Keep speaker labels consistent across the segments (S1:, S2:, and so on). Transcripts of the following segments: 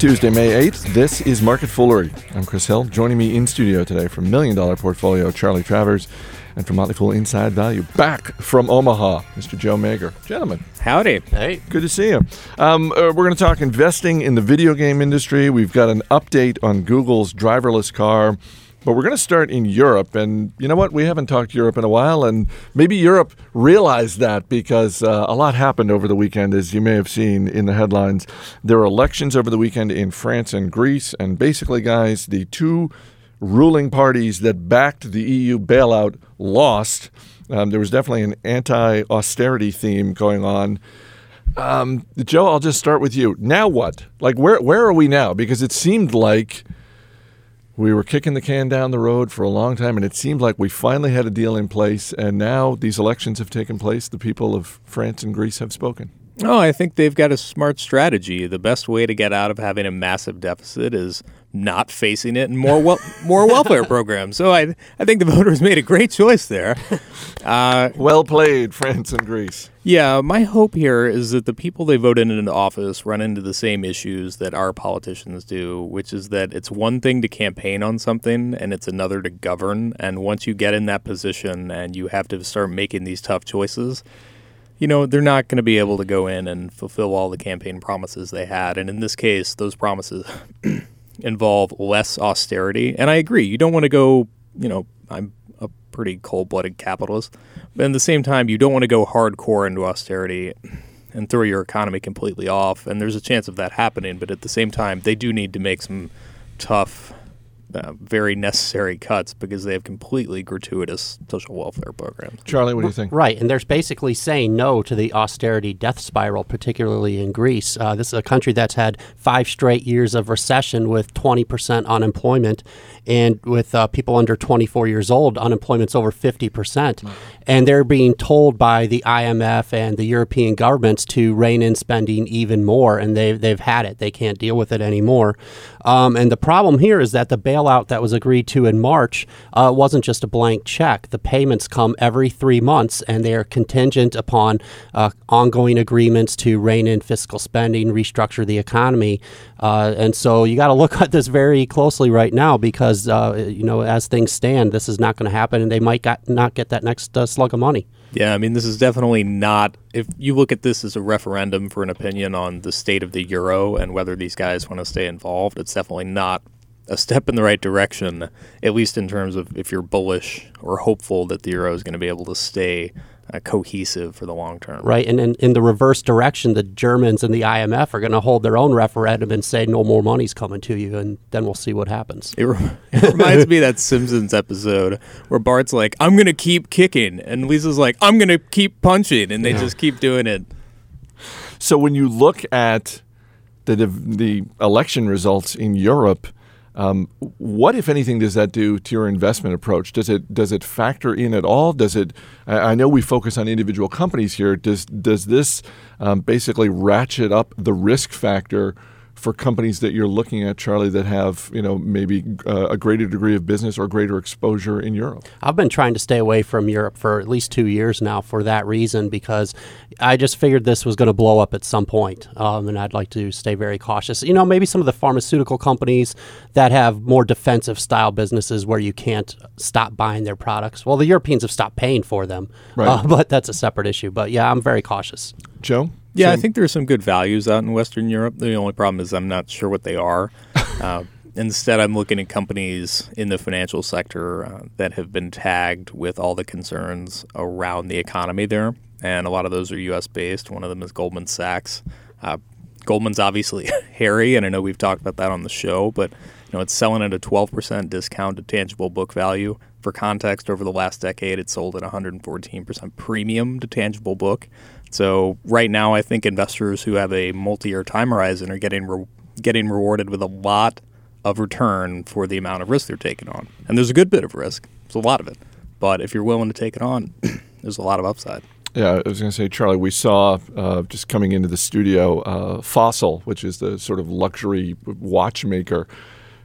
S1: Tuesday, May 8th. This is Market Foolery. I'm Chris Hill. Joining me in studio today from Million Dollar Portfolio, Charlie Travers, and from Motley Fool Inside Value, back from Omaha, Mr. Joe Magyer. Gentlemen.
S2: Howdy.
S3: Hey.
S1: Good to see you. Um, uh, we're going to talk investing in the video game industry. We've got an update on Google's driverless car. But we're going to start in Europe. And you know what? We haven't talked Europe in a while. And maybe Europe realized that because uh, a lot happened over the weekend, as you may have seen in the headlines. There were elections over the weekend in France and Greece. And basically, guys, the two ruling parties that backed the EU bailout lost. Um, there was definitely an anti austerity theme going on. Um, Joe, I'll just start with you. Now what? Like, where, where are we now? Because it seemed like we were kicking the can down the road for a long time, and it seemed like we finally had a deal in place. And now these elections have taken place. The people of France and Greece have spoken.
S2: Oh, I think they've got a smart strategy. The best way to get out of having a massive deficit is not facing it and more wel- more welfare programs. So I I think the voters made a great choice there.
S1: Uh, well played, France and Greece.
S2: Yeah, my hope here is that the people they voted into office run into the same issues that our politicians do, which is that it's one thing to campaign on something and it's another to govern. And once you get in that position and you have to start making these tough choices, you know, they're not going to be able to go in and fulfill all the campaign promises they had. And in this case, those promises involve less austerity. And I agree, you don't want to go, you know, I'm pretty cold blooded capitalist, but at the same time, you don't want to go hardcore into austerity and throw your economy completely off. And there's a chance of that happening, but at the same time, they do need to make some tough uh, very necessary cuts because they have completely gratuitous social welfare programs.
S1: Charlie, what do you think?
S3: Right, and there's basically saying no to the austerity death spiral, particularly in Greece. Uh, this is a country that's had five straight years of recession with 20% unemployment, and with uh, people under 24 years old, unemployment's over 50%. Mm-hmm. And they're being told by the IMF and the European governments to rein in spending even more, and they've, they've had it. They can't deal with it anymore. Um, and the problem here is that the bailout that was agreed to in March uh, wasn't just a blank check. The payments come every three months, and they are contingent upon uh, ongoing agreements to rein in fiscal spending, restructure the economy. Uh, and so you got to look at this very closely right now because, uh, you know, as things stand, this is not going to happen, and they might got, not get that next uh, slug of money.
S2: Yeah, I mean, this is definitely not. If you look at this as a referendum for an opinion on the state of the euro and whether these guys want to stay involved, it's definitely not a step in the right direction, at least in terms of if you're bullish or hopeful that the euro is going to be able to stay uh, cohesive for the long term.
S3: Right. And in, in the reverse direction, the Germans and the IMF are going to hold their own referendum and say no more money's coming to you. And then we'll see what happens.
S2: It, re- it reminds me of that Simpsons episode where Bart's like, I'm going to keep kicking. And Lisa's like, I'm going to keep punching. And they yeah. just keep doing it.
S1: So when you look at the, the election results in Europe, um, what, if anything, does that do to your investment approach? Does it does it factor in at all? Does it? I, know we focus on individual companies here. Does does this um, basically ratchet up the risk factor for companies that you're looking at, Charlie, that have you know maybe uh, a greater degree of business or greater exposure in Europe?
S3: I've been trying to stay away from Europe for at least two years now for that reason because I just figured this was going to blow up at some point, um, and I'd like to stay very cautious. You know, maybe some of the pharmaceutical companies that have more defensive style businesses where you can't stop buying their products. Well, the Europeans have stopped paying for them, right. uh, but that's a separate issue. But yeah, I'm very cautious.
S1: Joe.
S2: Yeah, I think there's some good values out in Western Europe. The only problem is I'm not sure what they are. uh, instead, I'm looking at companies in the financial sector uh, that have been tagged with all the concerns around the economy there. And a lot of those are U.S. based. One of them is Goldman Sachs. Uh, Goldman's obviously hairy, and I know we've talked about that on the show, but you know it's selling at a 12% discount to tangible book value. For context, over the last decade, it sold at 114% premium to tangible book. So right now, I think investors who have a multi-year time horizon are getting re- getting rewarded with a lot of return for the amount of risk they're taking on. And there's a good bit of risk. There's a lot of it. But if you're willing to take it on, there's a lot of upside.
S1: Yeah, I was going to say, Charlie, we saw uh, just coming into the studio uh, Fossil, which is the sort of luxury watchmaker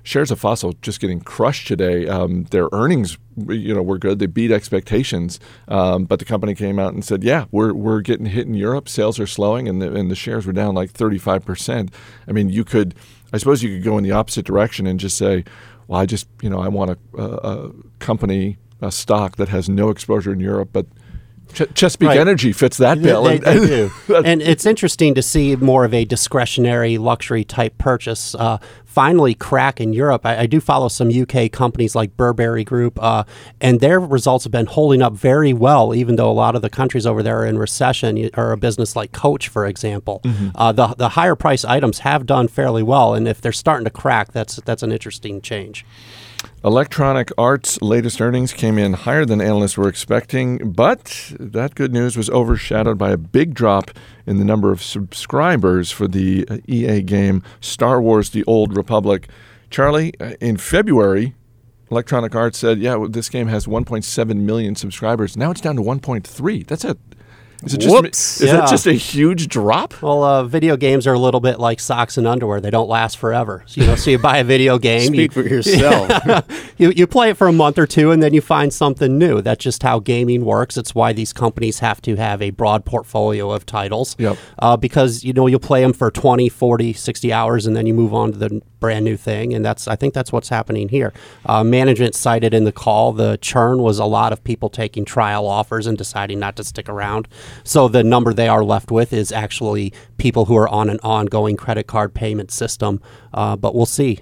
S1: shares of Fossil just getting crushed today. Um, their earnings, you know, were good. They beat expectations, um, but the company came out and said, "Yeah, we're we're getting hit in Europe. Sales are slowing, and the, and the shares were down like 35 percent." I mean, you could I suppose you could go in the opposite direction and just say, well, I just you know I want a, a, a company a stock that has no exposure in Europe, but Ch- Chesapeake
S3: Right.
S1: Energy fits that bill.
S3: They,
S1: and-
S3: they do. and it's interesting to see more of a discretionary luxury type purchase uh, finally crack in Europe. I, I do follow some UK companies like Burberry Group, uh, and their results have been holding up very well, even though a lot of the countries over there are in recession, or a business like Coach, for example. Uh, the, the higher price items have done fairly well, and if they're starting to crack, that's, that's an interesting change.
S1: Electronic Arts' latest earnings came in higher than analysts were expecting, but that good news was overshadowed by a big drop in the number of subscribers for the uh, EA game Star Wars The Old Republic. Charlie, uh, in February, Electronic Arts said, yeah, this game has 1.7 million subscribers. Now it's down to 1.3. That's a. Is, it just,
S2: Whoops.
S1: is
S3: Yeah.
S1: that just a huge drop?
S3: Well, uh, video games are a little bit like socks and underwear; they don't last forever. So, you know, so you buy a video game, you,
S2: for yourself.
S3: you you play it for a month or two, and then you find something new. That's just how gaming works. It's why these companies have to have a broad portfolio of titles.
S1: Yep.
S3: Uh, because you know you'll play them for 20, 40, 60 hours, and then you move on to the brand new thing. And that's I think that's what's happening here. Uh, management cited in the call the churn was a lot of people taking trial offers and deciding not to stick around. So the number they are left with is actually people who are on an ongoing credit card payment system. Uh, but we'll see.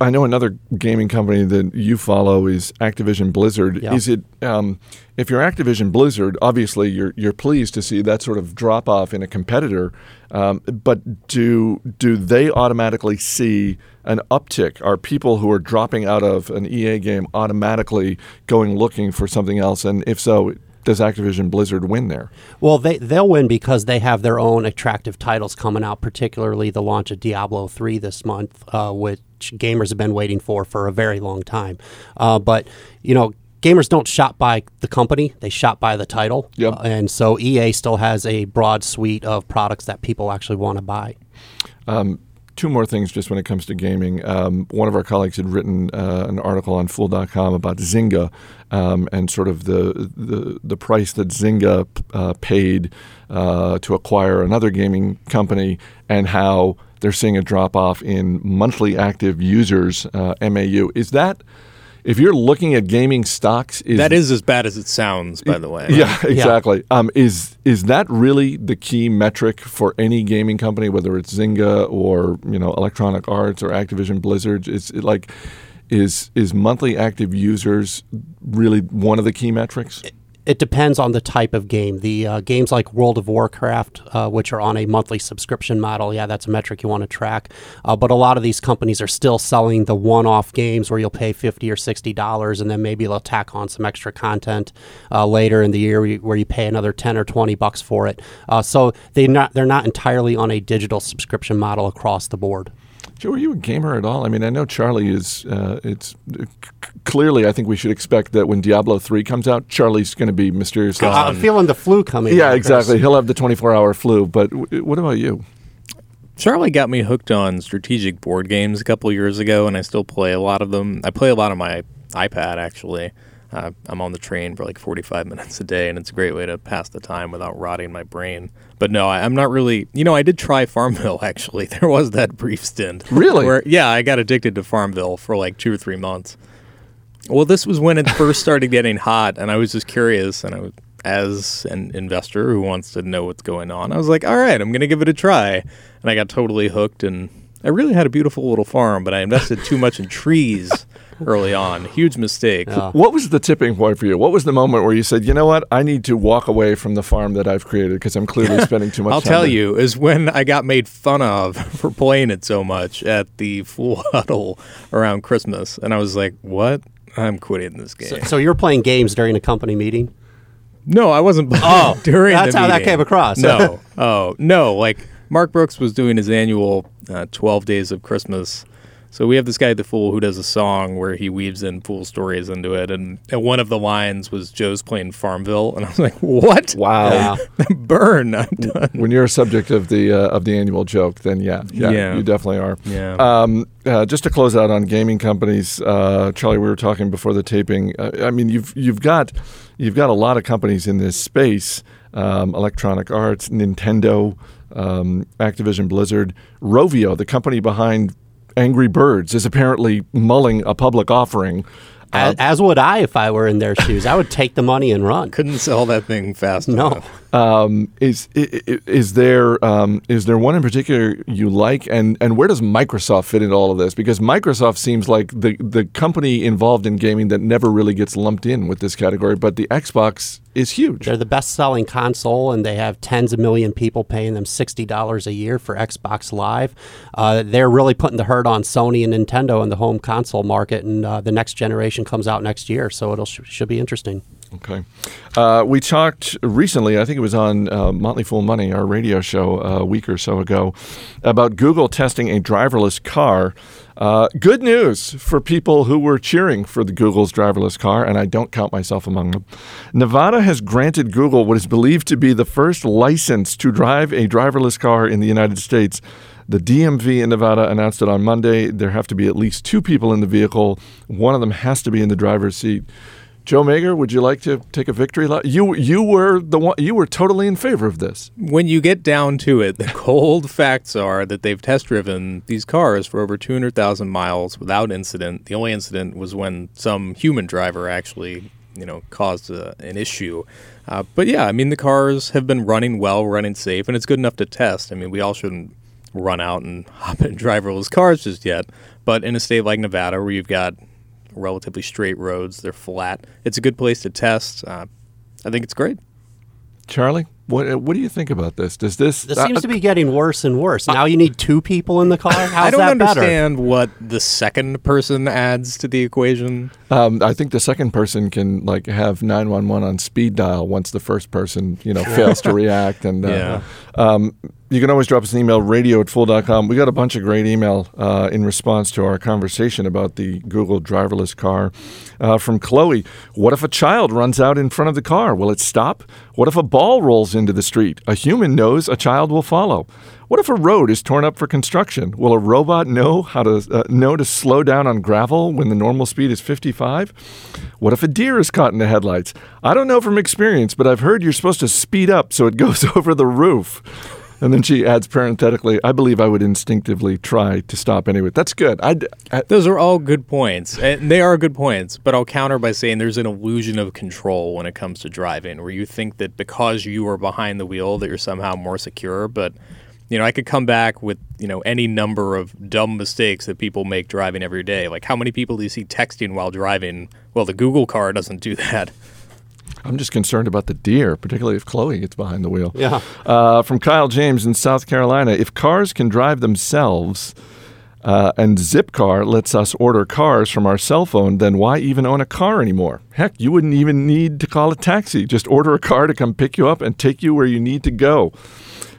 S1: I know another gaming company that you follow is Activision Blizzard.
S3: Yeah.
S1: Is it um, if you're Activision Blizzard, obviously you're you're pleased to see that sort of drop off in a competitor, um, but do do they automatically see an uptick? Are people who are dropping out of an EA game automatically going looking for something else? And if so, does Activision Blizzard win there?
S3: Well, they they'll win because they have their own attractive titles coming out. Particularly the launch of Diablo three this month, uh, which gamers have been waiting for for a very long time. Uh, but you know. Gamers don't shop by the company; they shop by the title,
S1: Yep.
S3: Uh, and so EA still has a broad suite of products that people actually want to buy.
S1: Um, two more things just when it comes to gaming. Um, one of our colleagues had written uh, an article on Fool.com about Zynga um, and sort of the, the, the price that Zynga uh, paid uh, to acquire another gaming company and how they're seeing a drop off in monthly active users, uh, MAU. Is that, if you're looking at gaming stocks, is
S2: that is as bad as it sounds, by the way.
S1: yeah, exactly. Um, is is that really the key metric for any gaming company, whether it's Zynga or you know Electronic Arts or Activision Blizzard? Is it like is is monthly active users really one of the key metrics?
S3: It depends on the type of game. The uh, games like World of Warcraft, uh, which are on a monthly subscription model, yeah, that's a metric you want to track. Uh, but a lot of these companies are still selling the one-off games where you'll pay fifty or sixty dollars, and then maybe they'll tack on some extra content uh, later in the year where you, where you pay another ten or twenty bucks for it. Uh, so they not they're not entirely on a digital subscription model across the board.
S1: Joe, are you a gamer at all? I mean, I know Charlie is. Uh, it's c- clearly. I think we should expect that when Diablo three comes out, Charlie's going to be mysteriously.
S3: I'm feeling the flu coming.
S1: yeah,
S3: on,
S1: exactly. He'll have the twenty four hour flu. But w- what about you?
S2: Charlie got me hooked on strategic board games a couple years ago, and I still play a lot of them. I play a lot on my iPad, actually. Uh, I'm on the train for like 45 minutes a day, and it's a great way to pass the time without rotting my brain. But no, I, I'm not really. You know, I did try Farmville, actually. There was that brief stint.
S1: Really?
S2: Where, yeah, I got addicted to Farmville for like two or three months. Well, this was when it first started getting hot, and I was just curious, and I was, as an investor who wants to know what's going on, I was like, all right, I'm going to give it a try. And I got totally hooked, and I really had a beautiful little farm, but I invested too much in trees early on. Huge mistake.
S3: Yeah.
S1: What was the tipping point for you? What was the moment where you said, "You know what? I need to walk away from the farm that I've created because I'm clearly spending too much
S2: I'll
S1: time."
S2: tell
S1: there."
S2: you, is when I got made fun of for playing it so much at the Fool Huddle around Christmas. And I was like, what? I'm quitting this game.
S3: So, so you're playing games during a company meeting?
S2: No, I wasn't
S3: Oh,
S2: during
S3: that's
S2: the
S3: how that came across.
S2: No. oh, no. Like Mark Brooks was doing his annual uh, 12 Days of Christmas. So we have this guy the Fool who does a song where he weaves in Fool stories into it, and, and one of the lines was Joe's playing Farmville, and I was like, "What?
S1: Wow.
S2: Burn! I'm done."
S1: When you're a subject of the uh, of the annual joke, then yeah, yeah,
S2: Yeah.
S1: you definitely are.
S2: Yeah.
S1: Um, uh, just to close out on gaming companies, uh, Charlie, we were talking before the taping. Uh, I mean, you've you've got you've got a lot of companies in this space. um, Electronic Arts, Nintendo, um, Activision Blizzard, Rovio, the company behind Angry Birds, is apparently mulling a public offering.
S3: As, as would I if I were in their shoes. I would take the money and run.
S2: Couldn't sell that thing fast
S3: No.
S2: enough.
S1: Um, is, i- i- is there um, is there one in particular you like, and, and where does Microsoft fit into all of this? Because Microsoft seems like the the company involved in gaming that never really gets lumped in with this category, but the Xbox is huge.
S3: They're the best selling console, and they have tens of million people paying them $60 a year for Xbox Live. Uh, they're really putting the hurt on Sony and Nintendo in the home console market, and uh, the next generation comes out next year, so it'll sh- should be interesting.
S1: Okay. Uh, we talked recently, I think it was on uh, Motley Fool Money, our radio show, uh, a week or so ago, about Google testing a driverless car. Uh, good news for people who were cheering for the Google's driverless car, and I don't count myself among them. Nevada has granted Google what is believed to be the first license to drive a driverless car in the United States. The DMV in Nevada announced it on Monday. There have to be at least two people in the vehicle. One of them has to be in the driver's seat. Joe Magyer, would you like to take a victory lap? You you were the one. You were totally in favor of this.
S2: When you get down to it, the cold facts are that they've test driven these cars for over 200,000 miles without incident. The only incident was when some human driver actually, you know, caused a, an issue. Uh, but yeah, I mean, the cars have been running well, running safe, and it's good enough to test. I mean, we all shouldn't run out and hop in driverless cars just yet. But in a state like Nevada, where you've got relatively straight roads, they're flat, it's a good place to test. Uh, I think it's great.
S1: Charlie, what what do you think about this? Does this?
S3: This seems to be getting worse and worse. Now you need two people in the car. How's
S2: I don't
S3: that better?
S2: understand what the second person adds to the equation.
S1: Um, I think the second person can like have nine one one on speed dial once the first person you know fails to react. And uh,
S2: Yeah.
S1: um, you can always drop us an email radio at fool.com. We got a bunch of great email uh, in response to our conversation about the Google driverless car uh, from Chloe. What if a child runs out in front of the car? Will it stop? What if a ball rolls into the street? A human knows a child will follow. What if a road is torn up for construction? Will a robot know how to uh, know to slow down on gravel when the normal speed is 55? What if a deer is caught in the headlights? I don't know from experience, but I've heard you're supposed to speed up so it goes over the roof. And then she adds parenthetically, I believe I would instinctively try to stop anyway. That's good. I'd, I,
S2: Those are all good points, and they are good points. But I'll counter by saying there's an illusion of control when it comes to driving, where you think that because you are behind the wheel that you're somehow more secure. But you know, I could come back with you know any number of dumb mistakes that people make driving every day. Like how many people do you see texting while driving? Well, the Google car doesn't do that.
S1: I'm just concerned about the deer, particularly if Chloe gets behind the wheel.
S3: Yeah.
S1: Uh, from Kyle James in South Carolina, if cars can drive themselves uh, and Zipcar lets us order cars from our cell phone, then why even own a car anymore? Heck, you wouldn't even need to call a taxi. Just order a car to come pick you up and take you where you need to go.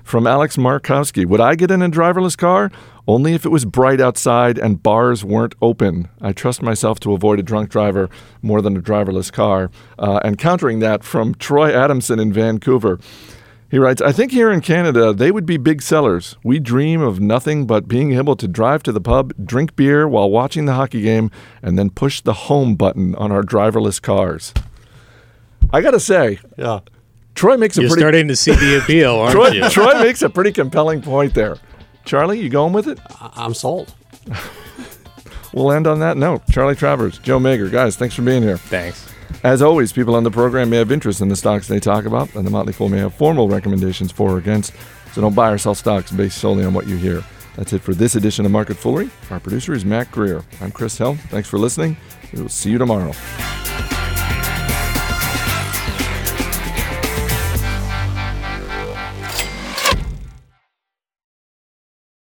S1: From Alex Markowski, would I get in a driverless car? Only if it was bright outside and bars weren't open. I trust myself to avoid a drunk driver more than a driverless car. Uh, and countering that from Troy Adamson in Vancouver. He writes, I think here in Canada, they would be big sellers. We dream of nothing but being able to drive to the pub, drink beer while watching the hockey game, and then push the home button on our driverless cars. I got to say,
S3: Yeah.
S1: Troy makes a
S2: You're
S1: pretty
S2: starting to see the appeal, aren't
S1: Troy,
S2: you?
S1: Troy makes a pretty compelling point there. Charlie, you going with it?
S3: I- I'm sold.
S1: We'll end on that note. Charlie Travers, Joe Magyer, guys, thanks for being here.
S2: Thanks.
S1: As always, people on the program may have interest in the stocks they talk about, and the Motley Fool may have formal recommendations for or against. So don't buy or sell stocks based solely on what you hear. That's it for this edition of Market Foolery. Our producer is Mac Greer. I'm Chris Hill. Thanks for listening. We will see you tomorrow.